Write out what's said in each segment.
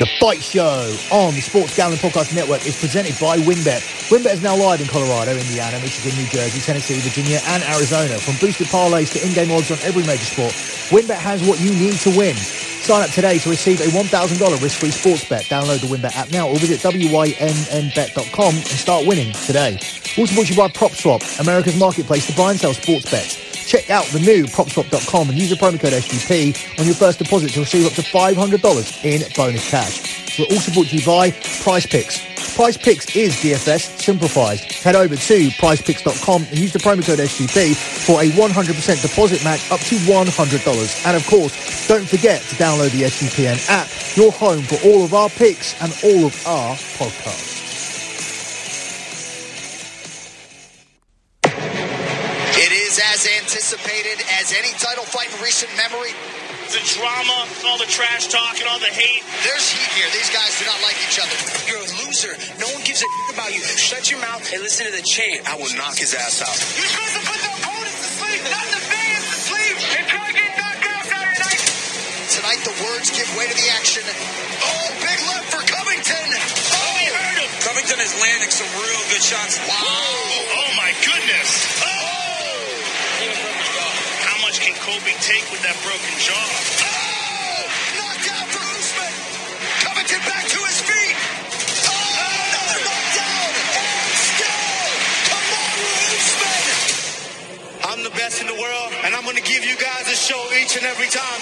The Fight Show on the Sports Gambling Podcast Network is presented by WynnBET. WynnBET is now live in Colorado, Indiana, Michigan, New Jersey, Tennessee, Virginia, and Arizona. From boosted parlays to in-game odds on every major sport, WynnBET has what you need to win. Sign up today to receive a $1,000 risk-free sports bet. Download the WynnBET app now or visit wynnbet.com and start winning today. Also brought to you by PropSwap, America's marketplace to buy and sell sports bets. Check out the new PropSwap.com and use the promo code SGP on your first deposit to receive up to $500 in bonus cash. We're also brought to you by PrizePicks. Price Picks is DFS simplified. Head over to prizepicks.com and use the promo code SGP for a 100% deposit match up to $100. And of course, don't forget to download the SGPN app, your home for all of our picks and all of our podcasts. Anticipated as any title fight in recent memory. The drama, all the trash talk, and all the hate. There's heat here. These guys do not like each other. You're a loser. No one gives a about you. Shut your mouth and listen to the chant. I will knock his ass out. You're supposed to put the opponents to sleep, not the fans to sleep, and try to get knocked out Saturday night. Tonight, the words give way to the action. Oh, big left for Covington. Oh, he hurt him. Covington is landing some real good shots. Wow. Oh, my goodness. Oh. How much can Colby take with that broken jaw? Oh! Knocked out for Usman. Covington back to his feet. Oh, another knockdown. And still, Kamaru Usman. I'm the best in the world, and I'm going to give you guys a show each and every time.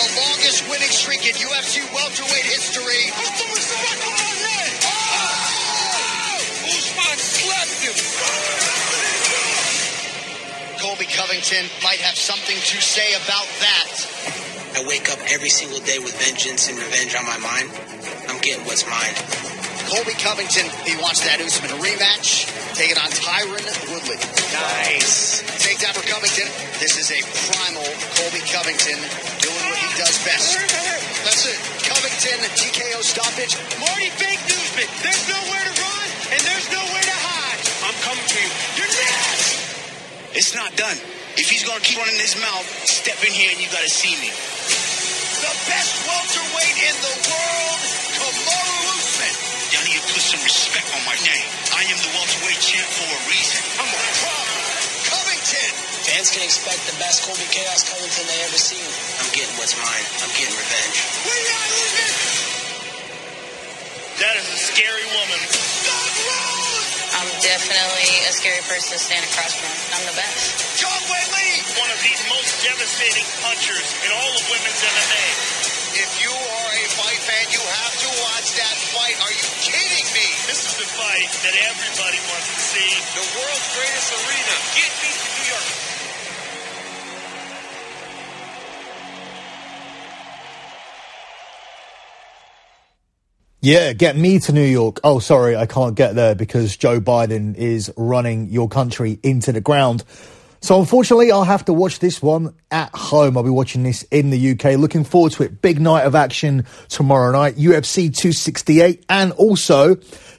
The longest winning streak in UFC welterweight history. Colby Covington might have something to say about that. I wake up every single day with vengeance and revenge on my mind. I'm getting what's mine. Colby Covington, he wants that Usman rematch. Take it on Tyron Woodley. Nice. Take Takedown for Covington. This is a primal Colby Covington doing what he does best. That's it. Covington, TKO stoppage. Marty fake newsman. It's not done. If he's gonna keep running his mouth, step in here and you gotta see me. The best welterweight in the world, Kamaru Usman. Y'all need to put some respect on my name. I am the welterweight champ for a reason. I'm a problem. Covington. Fans can expect the best Colby Chaos Covington they ever seen. I'm getting what's mine. I'm getting revenge. We got Usman. That is a scary woman. Thug Rose. I'm definitely a scary person to stand across from. I'm the best. Zhang Weili. One of the most devastating punchers in all of women's MMA. If you are a fight fan, you have to watch that fight. Are you kidding me? This is the fight that everybody wants to see. The world's greatest arena. Get me Yeah, get me to New York. Oh, sorry, I can't get there because Joe Biden is running your country into the ground. So unfortunately, I'll have to watch this one at home. I'll be watching this in the UK. Looking forward to it. Big night of action tomorrow night. UFC 268 and also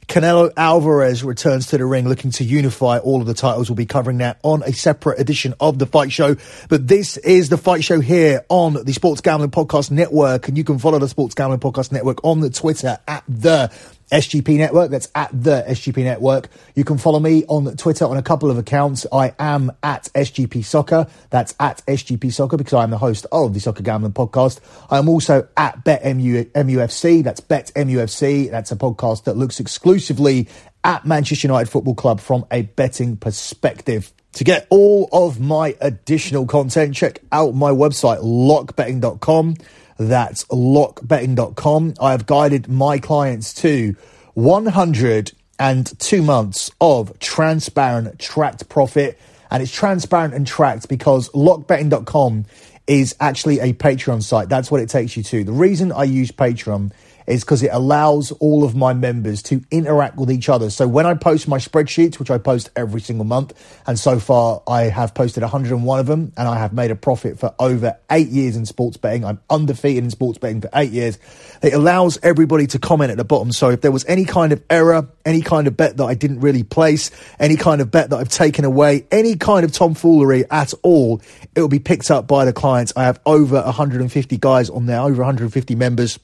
Canelo Alvarez returns to the ring looking to unify all of the titles. We'll be covering that on a separate edition of the Fight Show. But this is the Fight Show here on the Sports Gambling Podcast Network. And you can follow the Sports Gambling Podcast Network on the Twitter at the SGP Network. That's at the SGP Network. You can follow me on Twitter on a couple of accounts. I am at SGP Soccer. That's at SGP Soccer because I am the host of the Soccer Gambling Podcast. I'm also at BetMUFC. That's BetMUFC. That's a podcast that looks exclusively at Manchester United Football Club from a betting perspective. To get all of my additional content, check out my website, lockbetting.com. That's lockbetting.com. I have guided my clients to 102 months of transparent tracked profit. And it's transparent and tracked because lockbetting.com is actually a Patreon site. That's what it takes you to. The reason I use Patreon is because it allows all of my members to interact with each other. So when I post my spreadsheets, which I post every single month, and so far I have posted 101 of them, and I have made a profit for over eight years in sports betting. I'm undefeated in sports betting for eight years. It allows everybody to comment at the bottom. So if there was any kind of error, any kind of bet that I didn't really place, any kind of bet that I've taken away, any kind of tomfoolery at all, it will be picked up by the clients. I have over 150 guys on there, over 150 members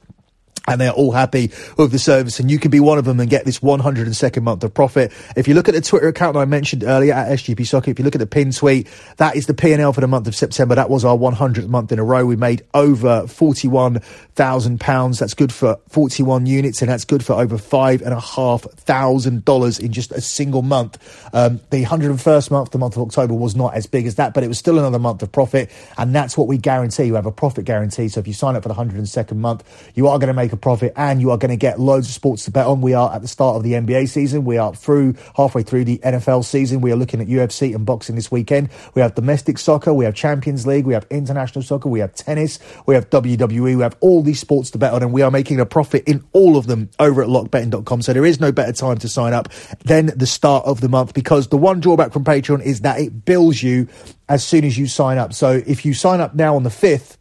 and they're all happy with the service. And you can be one of them and get this 102nd month of profit. If you look at the twitter account i mentioned earlier at sgp soccer if you look at the pin tweet that is the p&l for the month of september. That was our 100th month in a row. We made over 41,000 pounds. That's good for 41 units and that's good for over five and a half thousand dollars in just a single month. Um, the 101st month the month of october was not as big as that but it was still another month of profit. And that's what we guarantee. You have a profit guarantee. So if you sign up for the 102nd month you are going to make profit and you are going to get loads of sports to bet on. We are at the start of the NBA season. We are through halfway through the NFL season. We are looking at UFC and boxing this weekend. We have domestic soccer. We have Champions League. We have international soccer. We have tennis. We have WWE. We have all these sports to bet on and we are making a profit in all of them over at lockbetting.com. So there is no better time to sign up than the start of the month because the one drawback from Patreon is that it bills you as soon as you sign up. So if you sign up now on the 5th,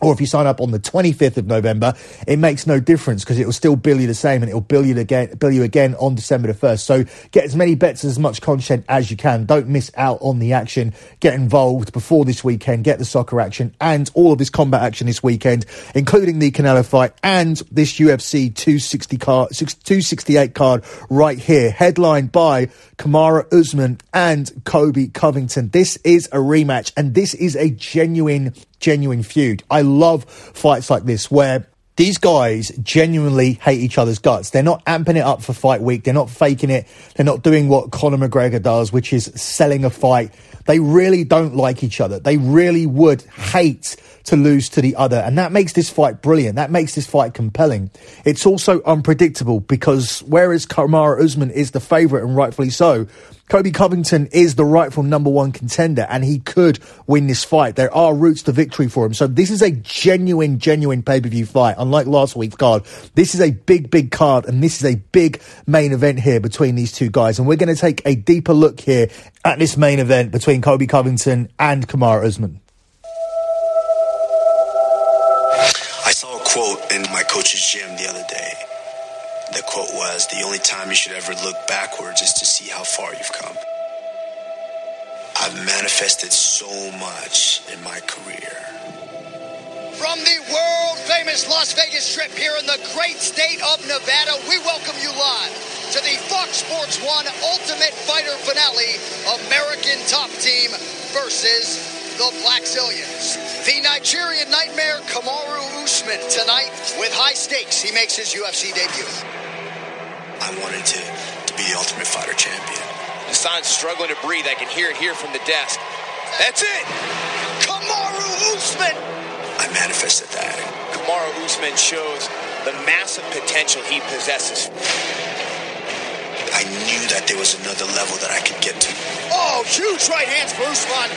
or if you sign up on the 25th of November, it makes no difference because it will still bill you the same and it will bill you again, bill you again on December the 1st. So get as many bets, as much content as you can. Don't miss out on the action. Get involved before this weekend. Get the soccer action and all of this combat action this weekend, including the Canelo fight and this UFC 260 card, 268 card right here, headlined by Kamara Usman and Colby Covington. This is a rematch and this is a genuine genuine feud. I love fights like this where these guys genuinely hate each other's guts. They're not amping it up for fight week. They're not faking it. They're not doing what Conor McGregor does, which is selling a fight. They really don't like each other. They really would hate to lose to the other. And that makes this fight brilliant. That makes this fight compelling. It's also unpredictable because whereas Kamara Usman is the favorite and rightfully so, Colby Covington is the rightful number one contender and he could win this fight. There are routes to victory for him. So this is a genuine, genuine pay-per-view fight. Unlike last week's card, this is a big, big card and this is a big main event here between these two guys. And we're going to take a deeper look here at this main event between Colby Covington and Kamara Usman. In my coach's gym the other day. The quote was, The only time you should ever look backwards is to see how far you've come. I've manifested so much in my career. From the world famous Las Vegas Strip here in the great state of Nevada, we welcome you live to the Fox Sports 1 Ultimate Fighter finale American Top Team versus the Blackzilians. The Nigerian Nightmare Kamaru Usman tonight with high stakes. He makes his UFC debut. I wanted to, to be the Ultimate Fighter champion. Hassan's struggling to breathe. I can hear it here from the desk. That's it. Kamaru Usman. I manifested that. Kamaru Usman shows the massive potential he possesses. I knew that there was another level that I could get to. Oh, huge right hands for Usman.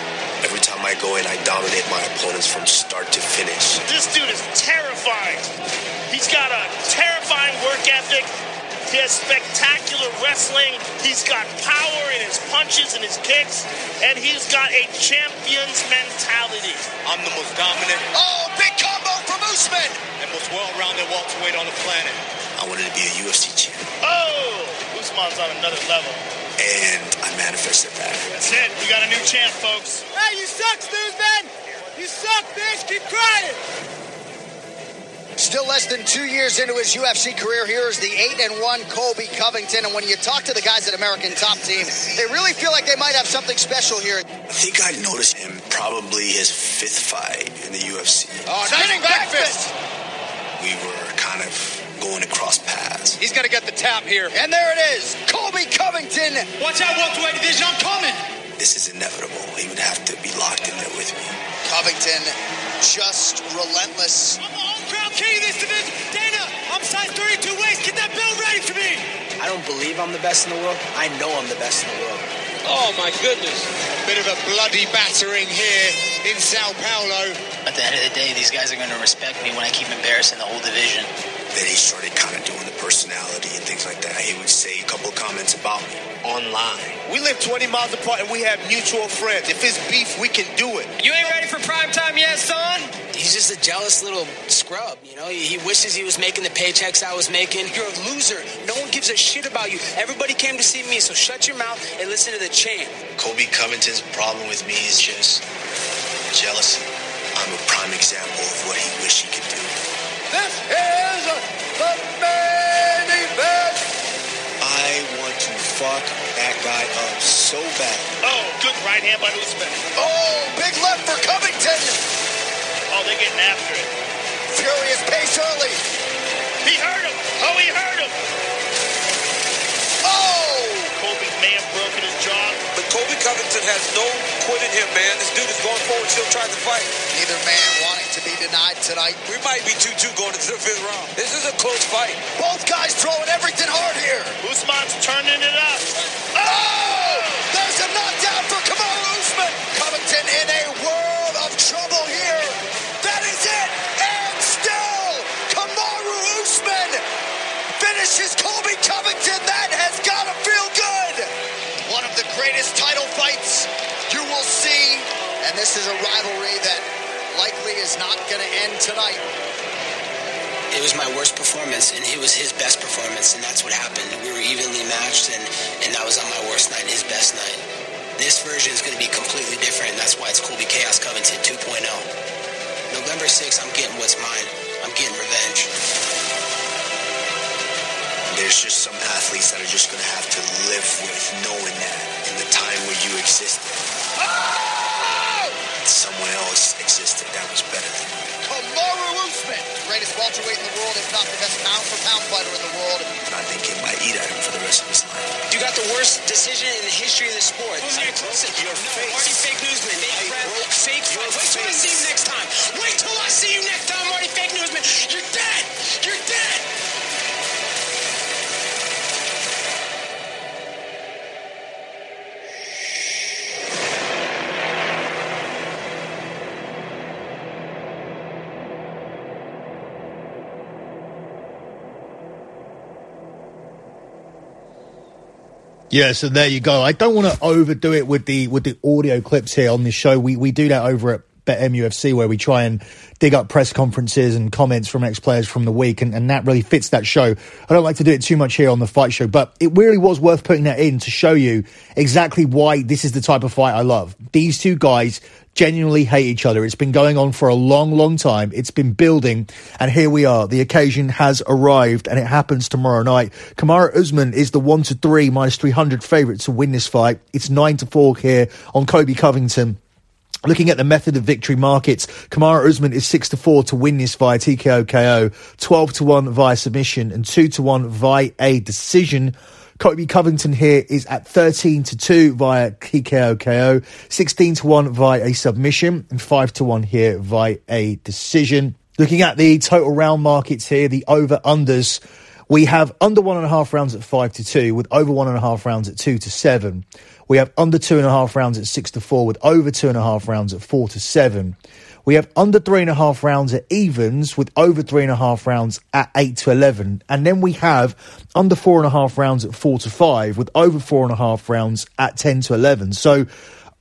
Every time I go in, I dominate my opponents from start to finish. This dude is terrifying. He's got a terrifying work ethic. He has spectacular wrestling. He's got power in his punches and his kicks. And he's got a champion's mentality. I'm the most dominant Oh, big combo from Usman. and most well-rounded welterweight on the planet. I wanted to be a UFC champ, Oh, Usman's on another level. and I manifested that. That's it. We got a new champ, folks. Hey, you suck, Usman. You suck, bitch. Keep crying. Still less than two years into his UFC career, here is the 8 and 1 Colby Covington. And when you talk to the guys at American Top Team, they really feel like they might have something special here. I think I noticed him probably his fifth fight in the UFC. Oh, spinning back fist. We were kind of going across paths. He's going to get the tap here. And there it is, Colby Covington. Watch out, welterweight division. I'm coming. This is inevitable. He would have to be locked in there with me. Covington, just relentless. I'm the home crowd king of this division. Dana, I'm size 32 waist. Get that belt ready for me. I don't believe I'm the best in the world. I know I'm the best in the world. Oh, my goodness. A bit of a bloody battering here in Sao Paulo. At the end of the day, these guys are going to respect me when I keep embarrassing the whole division. Then he started kind of doing the personality and things like that. He would say a couple of comments about me online. We live 20 miles apart and we have mutual friends. If it's beef, we can do it. You ain't ready for prime time yet, son? He's just a jealous little scrub, you know? He wishes he was making the paychecks I was making. You're a loser. No one gives a shit about you. Everybody came to see me, so shut your mouth and listen to the chant. Colby Covington's problem with me is just jealousy. I'm a prime example of what he wished he could do. This is so bad. Oh, good right hand by Usman. Oh, big left for Covington. Oh, they're getting after it. Furious pace early. He hurt him. Oh, he hurt him. Oh! Colby may have broken his jaw. But Colby Covington has no quit in him, man. This dude is going forward, still trying to fight. Neither man wanting to be denied tonight. We might be 2-2 going into the fifth round. This is a close fight. Both guys throwing everything hard here. Usman's turning it up. Oh! There's a knockdown for Kamaru Usman. Covington in a world of trouble here. That is it. And still, Kamaru Usman finishes Colby Covington. That has got to feel good. One of the greatest title fights you will see. And this is a rivalry that likely is not going to end tonight. It was my worst performance, and it was his best performance, and that's what happened. We were evenly matched, and, and that was on my worst night and his best night. This version is going to be completely different, and that's why it's Colby Chaos Covington 2.0. November 6th, I'm getting what's mine. I'm getting revenge. There's just some athletes that are just going to have to live with knowing that in the time where you existed, someone else existed that was better than you. Kamaru Usman, greatest welterweight in the world, if not the best pound for pound fighter in the world. And I think he might eat at him for the rest of his life. You got the worst decision in the history of the sport. Listen, your no, face. Marty Fake Newsman. Fake I breath, broke fake your fight. Wait till I see you next time. Wait till I see you next time, Marty Fake Newsman. You're dead. You're dead. Yeah, so there you go. I don't want to overdo it with the with the audio clips here on this show. We we do that over at BetMUFC where we try and dig up press conferences and comments from ex players from the week, and, and that really fits that show. I don't like to do it too much here on the fight show, but it really was worth putting that in to show you exactly why this is the type of fight I love. These two guys genuinely hate each other. It's been going on for a long, long time. It's been building, and here we are. The occasion has arrived, and it happens tomorrow night. Kamara Usman is the one to three minus three hundred favorite to win this fight. It's nine to four here on Colby Covington. Looking at the method of victory markets, Kamara Usman is 6 to 4 to win this via TKO KO, 12 to 1 via submission, and 2 to 1 via a decision. Colby Covington here is at 13 to 2 via TKO KO, 16 to 1 via a submission, and 5 to 1 here via a decision. Looking at the total round markets here, the over unders, we have under one and a half rounds at 5 to 2, with over one and a half rounds at 2 to 7. We have under two and a half rounds at six to four, with over two and a half rounds at four to seven. We have under three and a half rounds at evens, with over three and a half rounds at eight to eleven, and then we have under four and a half rounds at four to five, with over four and a half rounds at ten to eleven. So.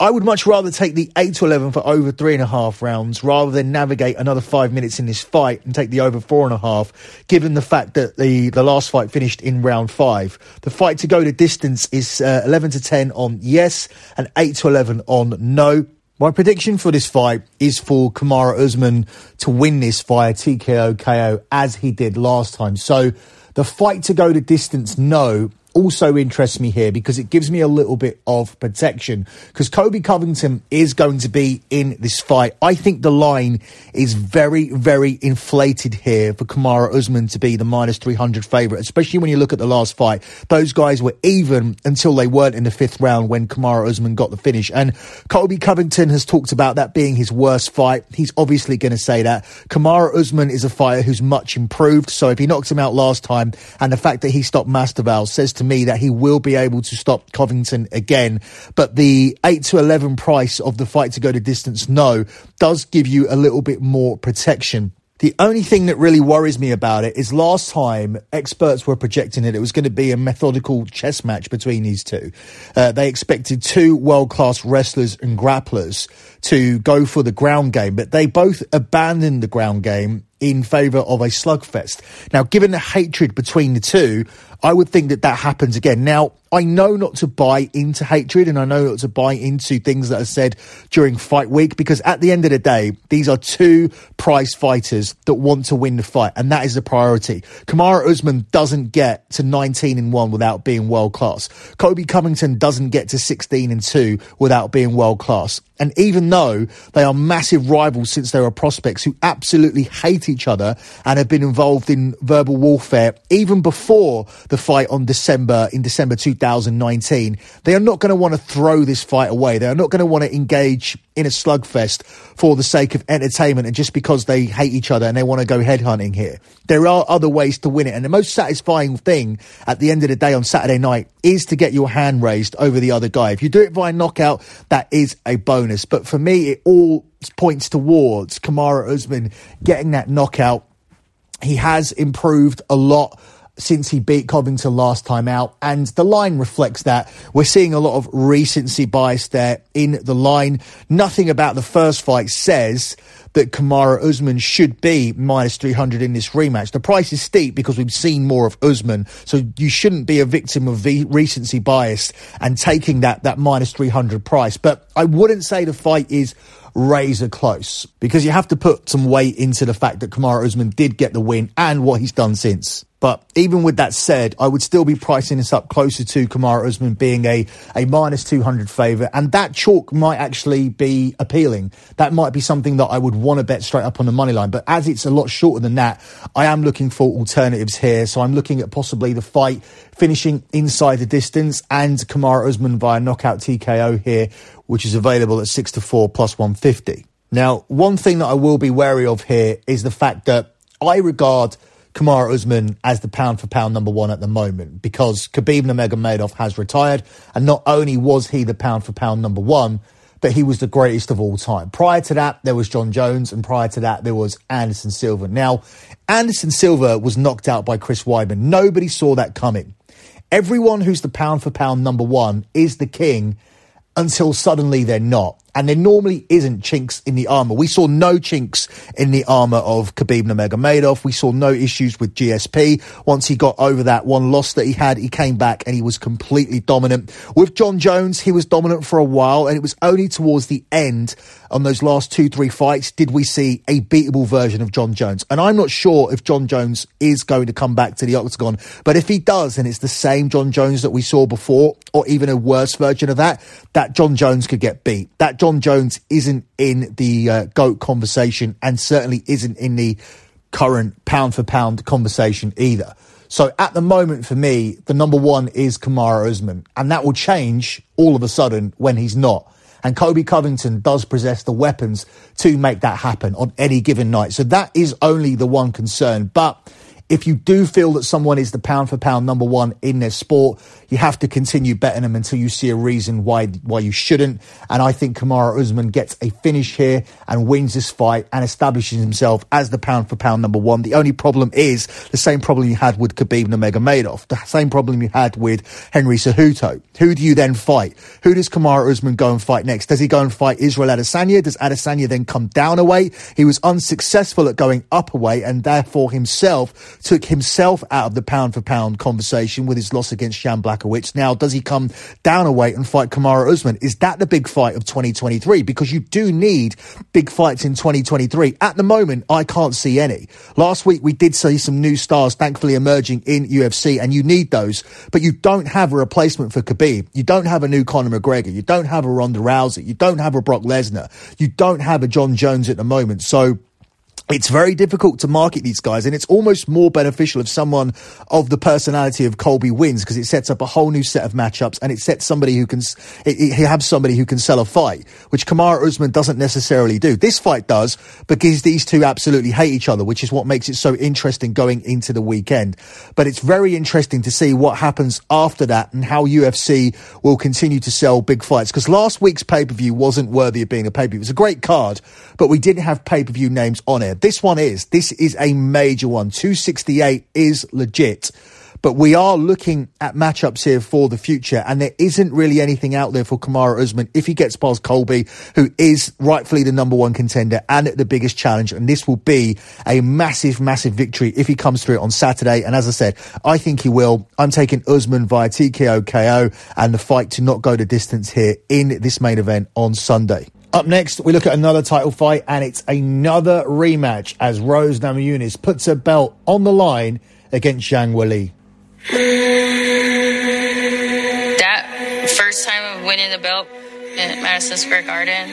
I would much rather take the 8 to 11 for over three and a half rounds rather than navigate another five minutes in this fight and take the over four and a half, given the fact that the, the last fight finished in round five. The fight to go to distance is uh, 11 to 10 on yes and 8 to 11 on no. My prediction for this fight is for Kamara Usman to win this via TKO KO as he did last time. So the fight to go to distance, no, also interests me here because it gives me a little bit of protection because Colby Covington is going to be in this fight. I think the line is very, very inflated here for Kamara Usman to be the minus 300 favorite, especially when you look at the last fight. Those guys were even until they weren't in the fifth round when Kamara Usman got the finish. And Colby Covington has talked about that being his worst fight. He's obviously going to say that. Kamara Usman is a fighter who's much improved. So if he knocked him out last time and the fact that he stopped Masvidal says to me that he will be able to stop Covington again. But the 8 to 11 price of the fight to go to distance, no, does give you a little bit more protection. The only thing that really worries me about it is last time experts were projecting that it was going to be a methodical chess match between these two. Uh, they expected two world class wrestlers and grapplers to go for the ground game, but they both abandoned the ground game in favour of a slugfest. Now, given the hatred between the two, I would think that that happens again. Now, I know not to buy into hatred and I know not to buy into things that are said during fight week because at the end of the day, these are two prize fighters that want to win the fight and that is the priority. Kamara Usman doesn't get to 19 and 1 without being world class. Colby Covington doesn't get to 16 and 2 without being world class. And even though they are massive rivals since they were prospects who absolutely hate each other and have been involved in verbal warfare even before the fight on December in December 2019, they are not going to want to throw this fight away. They are not going to want to engage in a slugfest for the sake of entertainment and just because they hate each other and they want to go headhunting here. There are other ways to win it. And the most satisfying thing at the end of the day on Saturday night is to get your hand raised over the other guy. If you do it via knockout, that is a bonus. But for me, it all points towards Kamaru Usman getting that knockout. He has improved a lot since he beat Covington last time out. And the line reflects that. We're seeing a lot of recency bias there in the line. Nothing about the first fight says that Kamara Usman should be minus 300 in this rematch. The price is steep because we've seen more of Usman. So you shouldn't be a victim of v- recency bias and taking that, that minus 300 price. But I wouldn't say the fight is razor close because you have to put some weight into the fact that Kamaru Usman did get the win and what he's done since. But even with that said, I would still be pricing this up closer to Kamara Usman being a, a minus 200 favourite. And that chalk might actually be appealing. That might be something that I would want to bet straight up on the money line. But as it's a lot shorter than that, I am looking for alternatives here. So I'm looking at possibly the fight finishing inside the distance and Kamara Usman via knockout TKO here, which is available at 6 to 4 plus 150. Now, one thing that I will be wary of here is the fact that I regard – Kamaru Usman as the pound for pound number one at the moment because Khabib Nurmagomedov has retired, and not only was he the pound for pound number one, but he was the greatest of all time. Prior to that, there was Jon Jones, and prior to that, there was Anderson Silva. Now, Anderson Silva was knocked out by Chris Weidman. Nobody saw that coming. Everyone who's the pound for pound number one is the king until suddenly they're not and there normally isn't chinks in the armor. We saw no chinks in the armor of Khabib Nurmagomedov. We saw no issues with GSP. Once he got over that one loss that he had, he came back and he was completely dominant. With Jon Jones, he was dominant for a while, and it was only towards the end on those last two, three fights did we see a beatable version of Jon Jones. And I'm not sure if Jon Jones is going to come back to the octagon, but if he does, and it's the same Jon Jones that we saw before, or even a worse version of that, that Jon Jones could get beat. That Jon Jones isn't in the uh, GOAT conversation and certainly isn't in the current pound for pound conversation either. So at the moment for me, the number one is Kamara Usman, and that will change all of a sudden when he's not. And Colby Covington does possess the weapons to make that happen on any given night. So that is only the one concern. But if you do feel that someone is the pound for pound number one in their sport, you have to continue betting them until you see a reason why why you shouldn't. And I think Kamara Usman gets a finish here and wins this fight and establishes himself as the pound for pound number one. The only problem is the same problem you had with Khabib Nurmagomedov, the same problem you had with Henry Cejudo. Who do you then fight? Who does Kamara Usman go and fight next? Does he go and fight Israel Adesanya? Does Adesanya then come down a weight? He was unsuccessful at going up a weight and therefore himself took himself out of the pound for pound conversation with his loss against Jan Blachowicz. Now, does he come down a weight and fight Kamara Usman? Is that the big fight of 2023? Because you do need big fights in 2023. At the moment, I can't see any. Last week, we did see some new stars thankfully emerging in UFC, and you need those, but you don't have a replacement for Khabib. You don't have a new Conor McGregor. You don't have a Ronda Rousey. You don't have a Brock Lesnar. You don't have a Jon Jones at the moment. So, it's very difficult to market these guys, and it's almost more beneficial if someone of the personality of Colby wins because it sets up a whole new set of matchups and it sets somebody who can it, it have somebody who can sell a fight, which Kamara Usman doesn't necessarily do. This fight does because these two absolutely hate each other, which is what makes it so interesting going into the weekend. But it's very interesting to see what happens after that and how UFC will continue to sell big fights because last week's pay per view wasn't worthy of being a pay per view. It was a great card, but we didn't have pay per view names on it. This one is. This is a major one. 268 is legit. But we are looking at matchups here for the future, and there isn't really anything out there for Kamara Usman if he gets past Colby, who is rightfully the number one contender and the biggest challenge. And this will be a massive, massive victory if he comes through it on Saturday. And as I said, I think he will. I'm taking Usman via TKO KO and the fight to not go the distance here in this main event on Sunday. Up next, we look at another title fight, and it's another rematch as Rose Namajunas puts her belt on the line against Zhang Weili. That first time of winning the belt at Madison Square Garden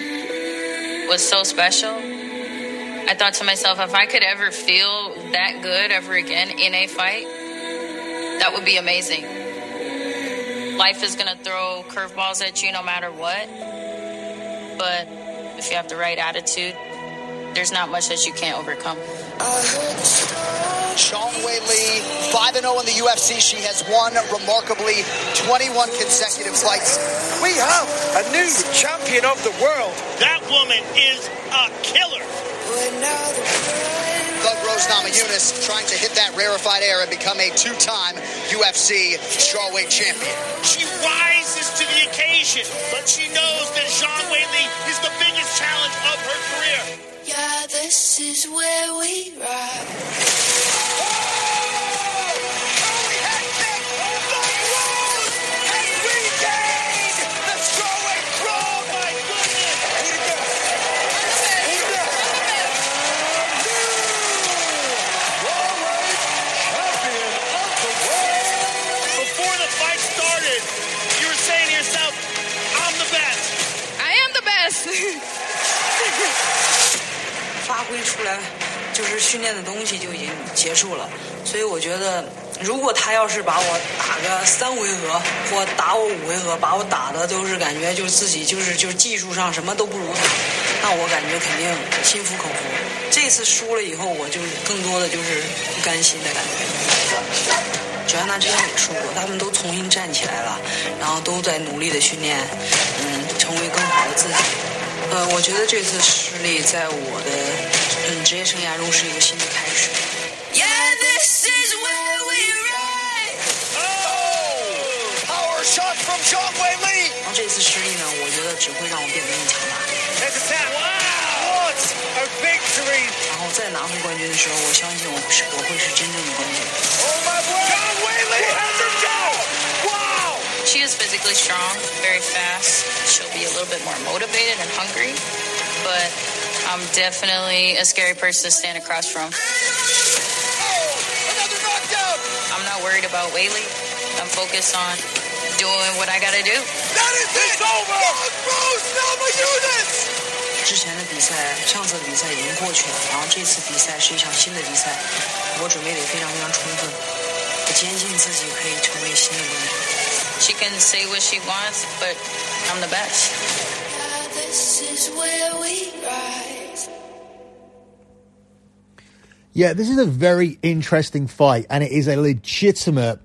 was so special. I thought to myself, if I could ever feel that good ever again in a fight, that would be amazing. Life is going to throw curveballs at you no matter what. But if you have the right attitude, there's not much that you can't overcome. Zhang Weili, 5 0 in the UFC. She has won remarkably 21 consecutive fights. We have a new champion of the world. That woman is a killer. Thug Rose Namajunas trying to hit that rarefied air and become a two time UFC strawweight champion. She rises to the occasion, but she knows that Zhang Weili is the biggest challenge of her career. Yeah, this is where we ride. 一出来，就是训练的东西就已经结束了。所以我觉得，如果他要是把我打个三回合，或打我五回合，把我打的都是感觉就是自己就是就是技术上什么都不如他，那我感觉肯定心服口服。这次输了以后，我就更多的就是不甘心的感觉。乔安娜之前也说过，他们都重新站起来了，然后都在努力的训练，嗯，成为更好的自己。呃，我觉得这次失利在我的职业生涯如是一个新的开始。Yeah, this is where we ride. Oh, power shot from Shockwave Lee. 然后这次失利呢，我觉得只会让我变得更强大。There's a tap. Wow, what a victory! 然后再拿回冠军的时候，我相信我会是我会是真正的冠军。Oh my God, Zhang Weili has it down. Wow. She is physically strong, very fast. She'll be a little bit more motivated and hungry, but. I'm definitely a scary person to stand across from. I'm not worried about Weili. I'm focused on doing what I gotta do. That is it! It's over! Rose Namajunas! 之前的比赛，上次比赛已经过去了，然后这次比赛是一场新的比赛，我准备得非常非常充分，我坚信自己可以成为新的冠军。She can say what she wants, but I'm the best. This is where we ride. Yeah, this is a very interesting fight, and it is a legitimate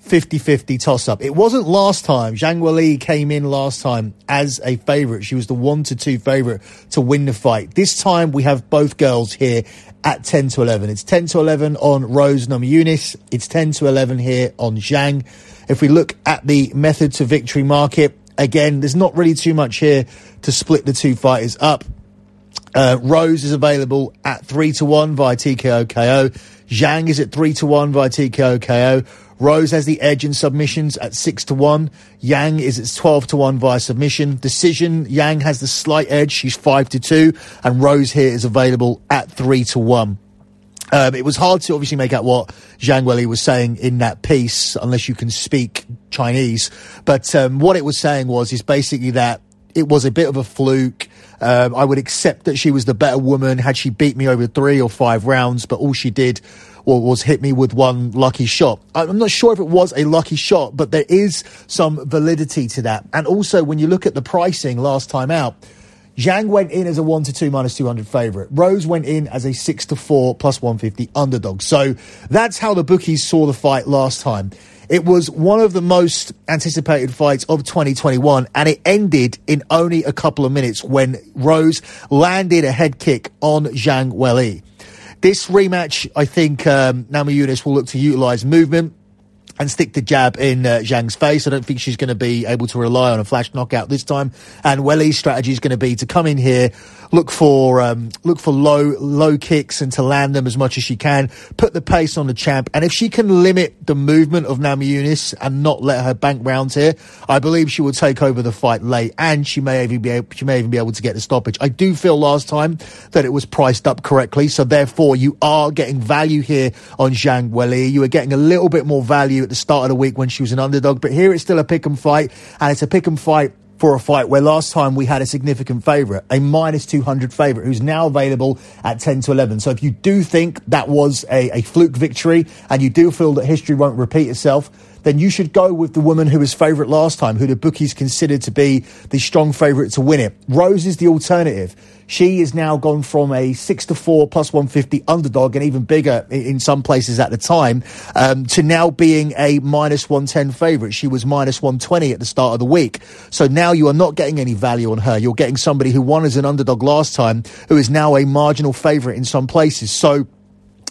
50 50 toss up. It wasn't last time. Zhang Weili came in last time as a favourite. She was the 1 to 2 favourite to win the fight. This time we have both girls here at 10 to 11. It's 10 to 11 on Rose Namajunas. It's 10 to 11 here on Zhang. If we look at the method to victory market, again, there's not really too much here to split the two fighters up. Uh, Rose is available at 3 to 1 via TKO KO. Zhang is at 3 to 1 via TKO KO. Rose has the edge in submissions at 6 to 1. Zhang is at 12 to 1 via submission. Decision, Zhang has the slight edge. She's 5 to 2. And Rose here is available at 3 to 1. Um, it was hard to obviously make out what Zhang Weili was saying in that piece, unless you can speak Chinese. But um, what it was saying was, is basically that it was a bit of a fluke. Um, I would accept that she was the better woman had she beat me over three or five rounds, but all she did was, hit me with one lucky shot. I'm not sure if it was a lucky shot, but there is some validity to that. And also, when you look at the pricing last time out, Zhang went in as a 1 to 2 minus 200 favourite. Rose went in as a 6 to 4 plus 150 underdog. So that's how the bookies saw the fight last time. It was one of the most anticipated fights of 2021, and it ended in only a couple of minutes when Rose landed a head kick on Zhang Weili. This rematch, I think um, Namajunas will look to utilise movement. and stick the jab in uh, Zhang's face. I don't think she's going to be able to rely on a flash knockout this time. And Weili's strategy is going to be to come in here, look for um, look for low low kicks and to land them as much as she can, put the pace on the champ, and if she can limit the movement of Namajunas and not let her bank rounds here, I believe she will take over the fight late, and she may even be able, she may even be able to get the stoppage. I do feel last time that it was priced up correctly, so therefore you are getting value here on Zhang Weili. You are getting a little bit more value at the start of the week when she was an underdog, but here it's still a pick and fight, and it's a pick and fight for a fight where last time we had a significant favourite, a minus 200 favourite who's now available at 10 to 11. So if you do think that was a, a fluke victory and you do feel that history won't repeat itself, then you should go with the woman who was favourite last time, who the bookies considered to be the strong favourite to win it. Rose is the alternative. She is now gone from a six to four plus 150 underdog and even bigger in some places at the time um, to now being a minus 110 favourite. She was minus 120 at the start of the week. So now you are not getting any value on her. You're getting somebody who won as an underdog last time who is now a marginal favourite in some places. So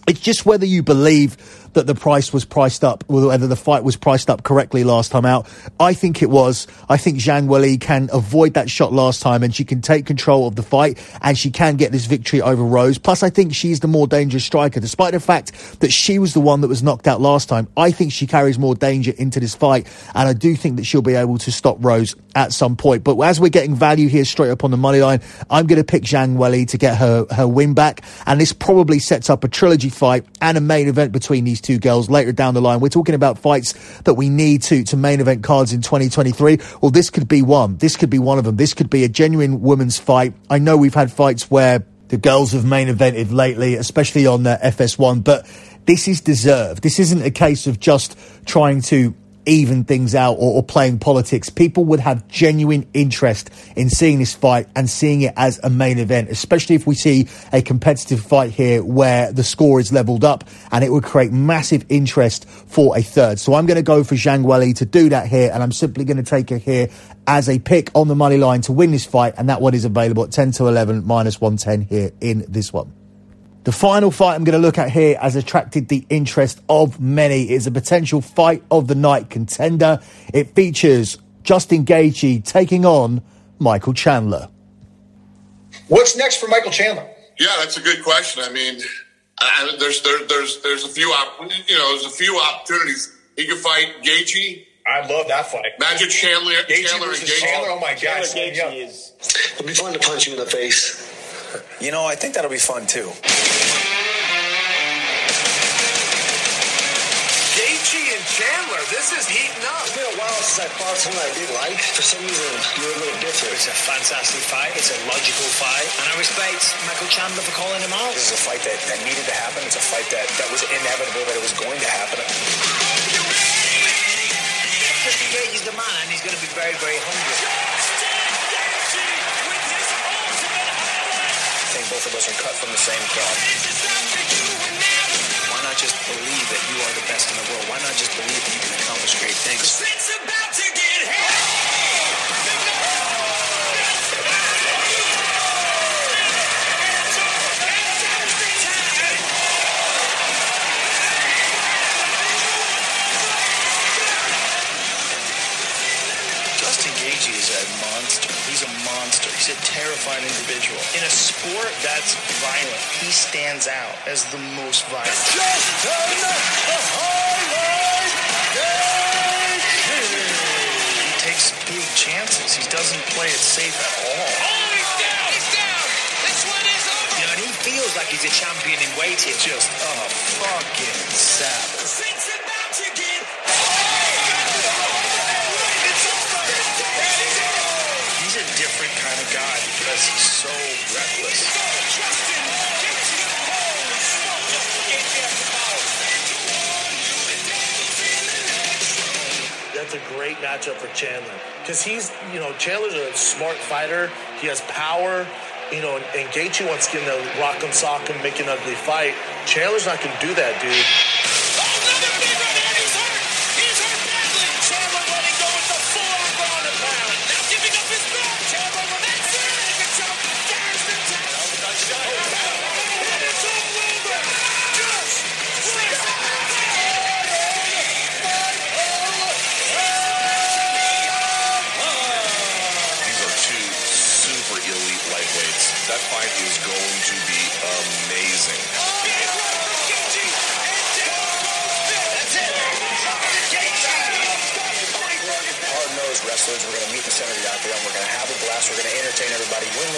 it's just whether you believe that the price was priced up, whether the fight was priced up correctly last time out. I think it was. I think Zhang Weili can avoid that shot last time and she can take control of the fight and she can get this victory over Rose. Plus, I think she's the more dangerous striker. Despite the fact that she was the one that was knocked out last time, I think she carries more danger into this fight and I do think that she'll be able to stop Rose at some point. But as we're getting value here straight up on the money line, I'm going to pick Zhang Weili to get her, her win back. And this probably sets up a trilogy fight and a main event between these two girls later down the line. We're talking about fights that we need to, to main event cards in 2023. Well, this could be one. This could be one of them. This could be a genuine women's fight. I know we've had fights where the girls have main evented lately, especially on uh, the FS1, but this is deserved. This isn't a case of just trying to even things out or, or, playing politics. People would have genuine interest in seeing this fight and seeing it as a main event, especially if we see a competitive fight here where the score is leveled up and it would create massive interest for a third. So I'm going to go for Zhang Weili to do that here and I'm simply going to take her here as a pick on the money line to win this fight and that one is available at 10 to 11 minus 110 here in this one. The final fight I'm going to look at here has attracted the interest of many. It's a potential fight of the night contender. It features Justin Gaethje taking on Michael Chandler. What's next for Michael Chandler? Yeah, that's a good question. I mean, I, there's there, there's there's a few op, you know there's a few opportunities. He could fight Gaethje. I love that fight. Imagine Chandler, Gaethje Chandler and Gaethje. Chandler. Oh my God! Chandler Yeah. Gaethje is. It'll be fun to punch you in the face. You know, I think that'll be fun too. Gaethje and Chandler. This is heating up. It's been a while since I fought someone I did like. For some reason, you're a little different. It's a fantastic fight. It's a logical fight. And I respect Michael Chandler for calling him out. This is a fight that, that needed to happen. It's a fight that, that was inevitable that it was going to happen. Justin Gaethje man, and he's going to be very, very hungry. Both of us are cut from the same cloth. Why not just believe that you are the best in the world? Why not just believe that you can accomplish great things? Justin a terrifying individual. In a sport that's violent, he stands out as the most violent. He takes big chances. He doesn't play it safe at all. You know, and he feels like he's a champion in waiting. Just a fucking savage. Kind of guy because he's so reckless. That's a great matchup for Chandler because he's, you know, Chandler's a smart fighter. He has power, you know, and, and Gaethje wants to get in the rock and sock and make an ugly fight. Chandler's not going to do that, dude.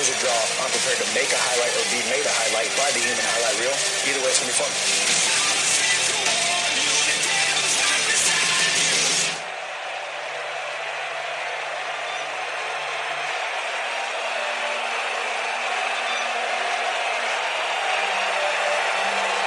Numbers a draw. I'm prepared to make a highlight or be made a highlight by the human highlight reel. Either way, it's gonna be fun.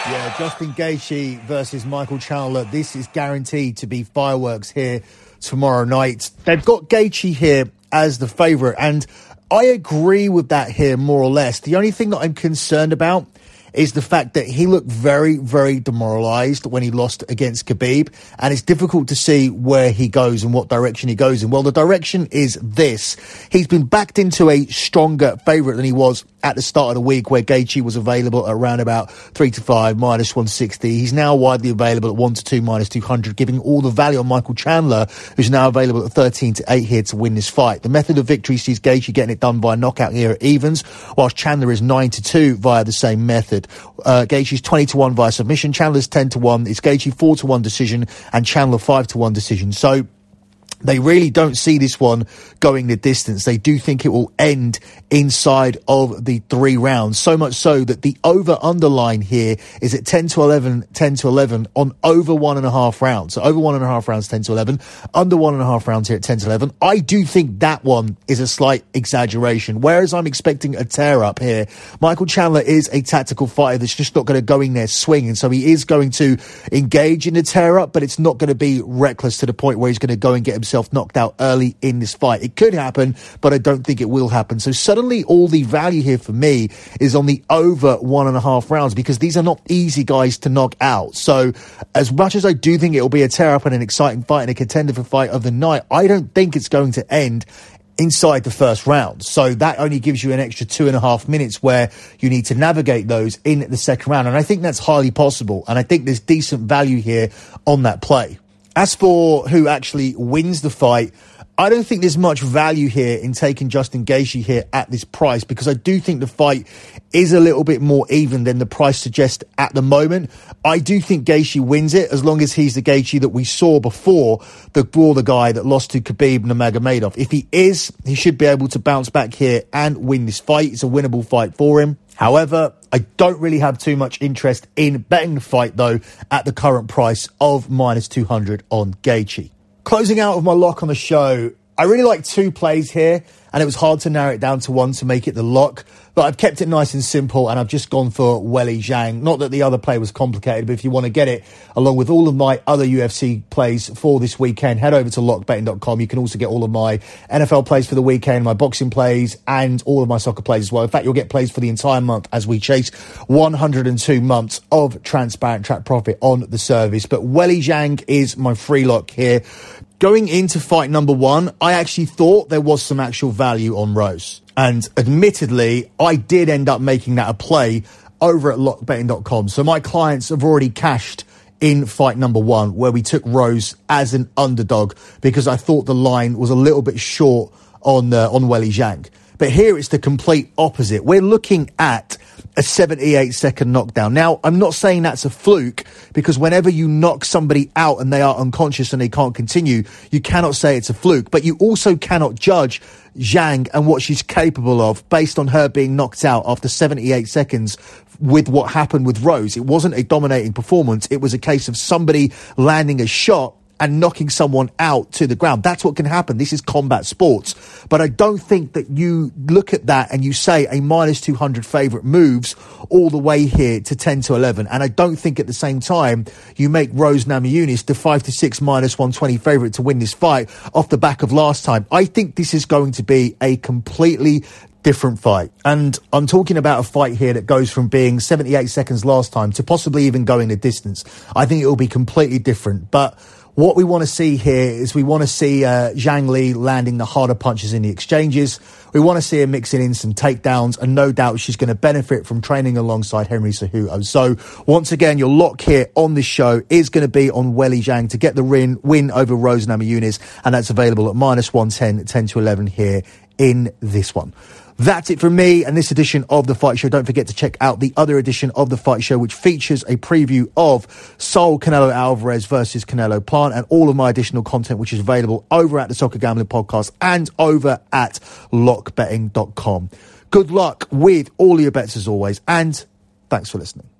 Yeah, Justin Gaethje versus Michael Chandler. This is guaranteed to be fireworks here tomorrow night. They've got Gaethje here as the favourite, and I agree with that here more or less. The only thing that I'm concerned about is the fact that he looked very, very demoralized when he lost against Khabib, and it's difficult to see where he goes and what direction he goes in. Well, the direction is this. He's been backed into a stronger favourite than he was at the start of the week where Gaethje was available at around about 3 to 5, minus 160. He's now widely available at 1 to 2, minus 200, giving all the value on Michael Chandler, who's now available at 13 to 8 here to win this fight. The method of victory sees Gaethje getting it done by knockout here at evens, whilst Chandler is 9 to 2 via the same method. Uh, Gaethje's 20 to 1 via submission, Chandler's 10 to 1, it's Gaethje 4 to 1 decision, and Chandler 5 to 1 decision. So, they really don't see this one going the distance. They do think it will end inside of the three rounds. So much so that the over underline here is at 10 to 11, 10 to 11 on over one and a half rounds. So over one and a half rounds, 10 to 11, under one and a half rounds here at 10 to 11. I do think that one is a slight exaggeration. Whereas I'm expecting a tear up here. Michael Chandler is a tactical fighter that's just not going to go in there swinging. So he is going to engage in the tear up, but it's not going to be reckless to the point where he's going to go and get himself knocked out early in this fight. It could happen, but I don't think it will happen. So suddenly all the value here for me is on the over one and a half rounds because these are not easy guys to knock out. So as much as I do think it'll be a tear up and an exciting fight and a contender for fight of the night, I don't think it's going to end inside the first round. So that only gives you an extra two and a half minutes where you need to navigate those in the second round. And I think that's highly possible. And I think there's decent value here on that play. As for who actually wins the fight, I don't think there's much value here in taking Justin Gaethje here at this price because I do think the fight is a little bit more even than the price suggests at the moment. I do think Gaethje wins it as long as he's the Gaethje that we saw before the the guy that lost to Khabib Nurmagomedov. If he is, he should be able to bounce back here and win this fight. It's a winnable fight for him. However, I don't really have too much interest in betting the fight though at the current price of minus 200 on Gaethje. Closing out of my lock on the show, I really like two plays here and it was hard to narrow it down to one to make it the lock. But I've kept it nice and simple, and I've just gone for Weili Zhang. Not that the other play was complicated, but if you want to get it along with all of my other UFC plays for this weekend, head over to lockbetting.com. You can also get all of my NFL plays for the weekend, my boxing plays, and all of my soccer plays as well. In fact, you'll get plays for the entire month as we chase 102 months of transparent track profit on the service. But Weili Zhang is my free lock here. Going into fight number one, I actually thought there was some actual value on Rose. And admittedly, I did end up making that a play over at lockbetting.com. So my clients have already cashed in fight number one, where we took Rose as an underdog because I thought the line was a little bit short on, uh, on Weili Zhang. But here it's the complete opposite. We're looking at a 78 second knockdown. Now, I'm not saying that's a fluke because whenever you knock somebody out and they are unconscious and they can't continue, you cannot say it's a fluke, but you also cannot judge Zhang and what she's capable of based on her being knocked out after 78 seconds with what happened with Rose. It wasn't a dominating performance. It was a case of somebody landing a shot and knocking someone out to the ground. That's what can happen. This is combat sports. But I don't think that you look at that and you say a minus 200 favorite moves all the way here to 10 to 11. And I don't think at the same time you make Rose Namajunas the 5 to 6 minus 120 favorite to win this fight off the back of last time. I think this is going to be a completely different fight. And I'm talking about a fight here that goes from being 78 seconds last time to possibly even going the distance. I think it will be completely different. But what we want to see here is we want to see uh, Zhang Li landing the harder punches in the exchanges. We want to see her mixing in some takedowns, and no doubt she's going to benefit from training alongside Henry Cejudo. So once again, your lock here on this show is going to be on Weili Zhang to get the win, win over Rose Namajunas, and that's available at minus 110, 10 to 11 here in this one. That's it from me and this edition of The Fight Show. Don't forget to check out the other edition of The Fight Show, which features a preview of Saul Canelo Alvarez versus Caleb Plant and all of my additional content, which is available over at the Soccer Gambling Podcast and over at lockbetting.com. Good luck with all your bets as always, and thanks for listening.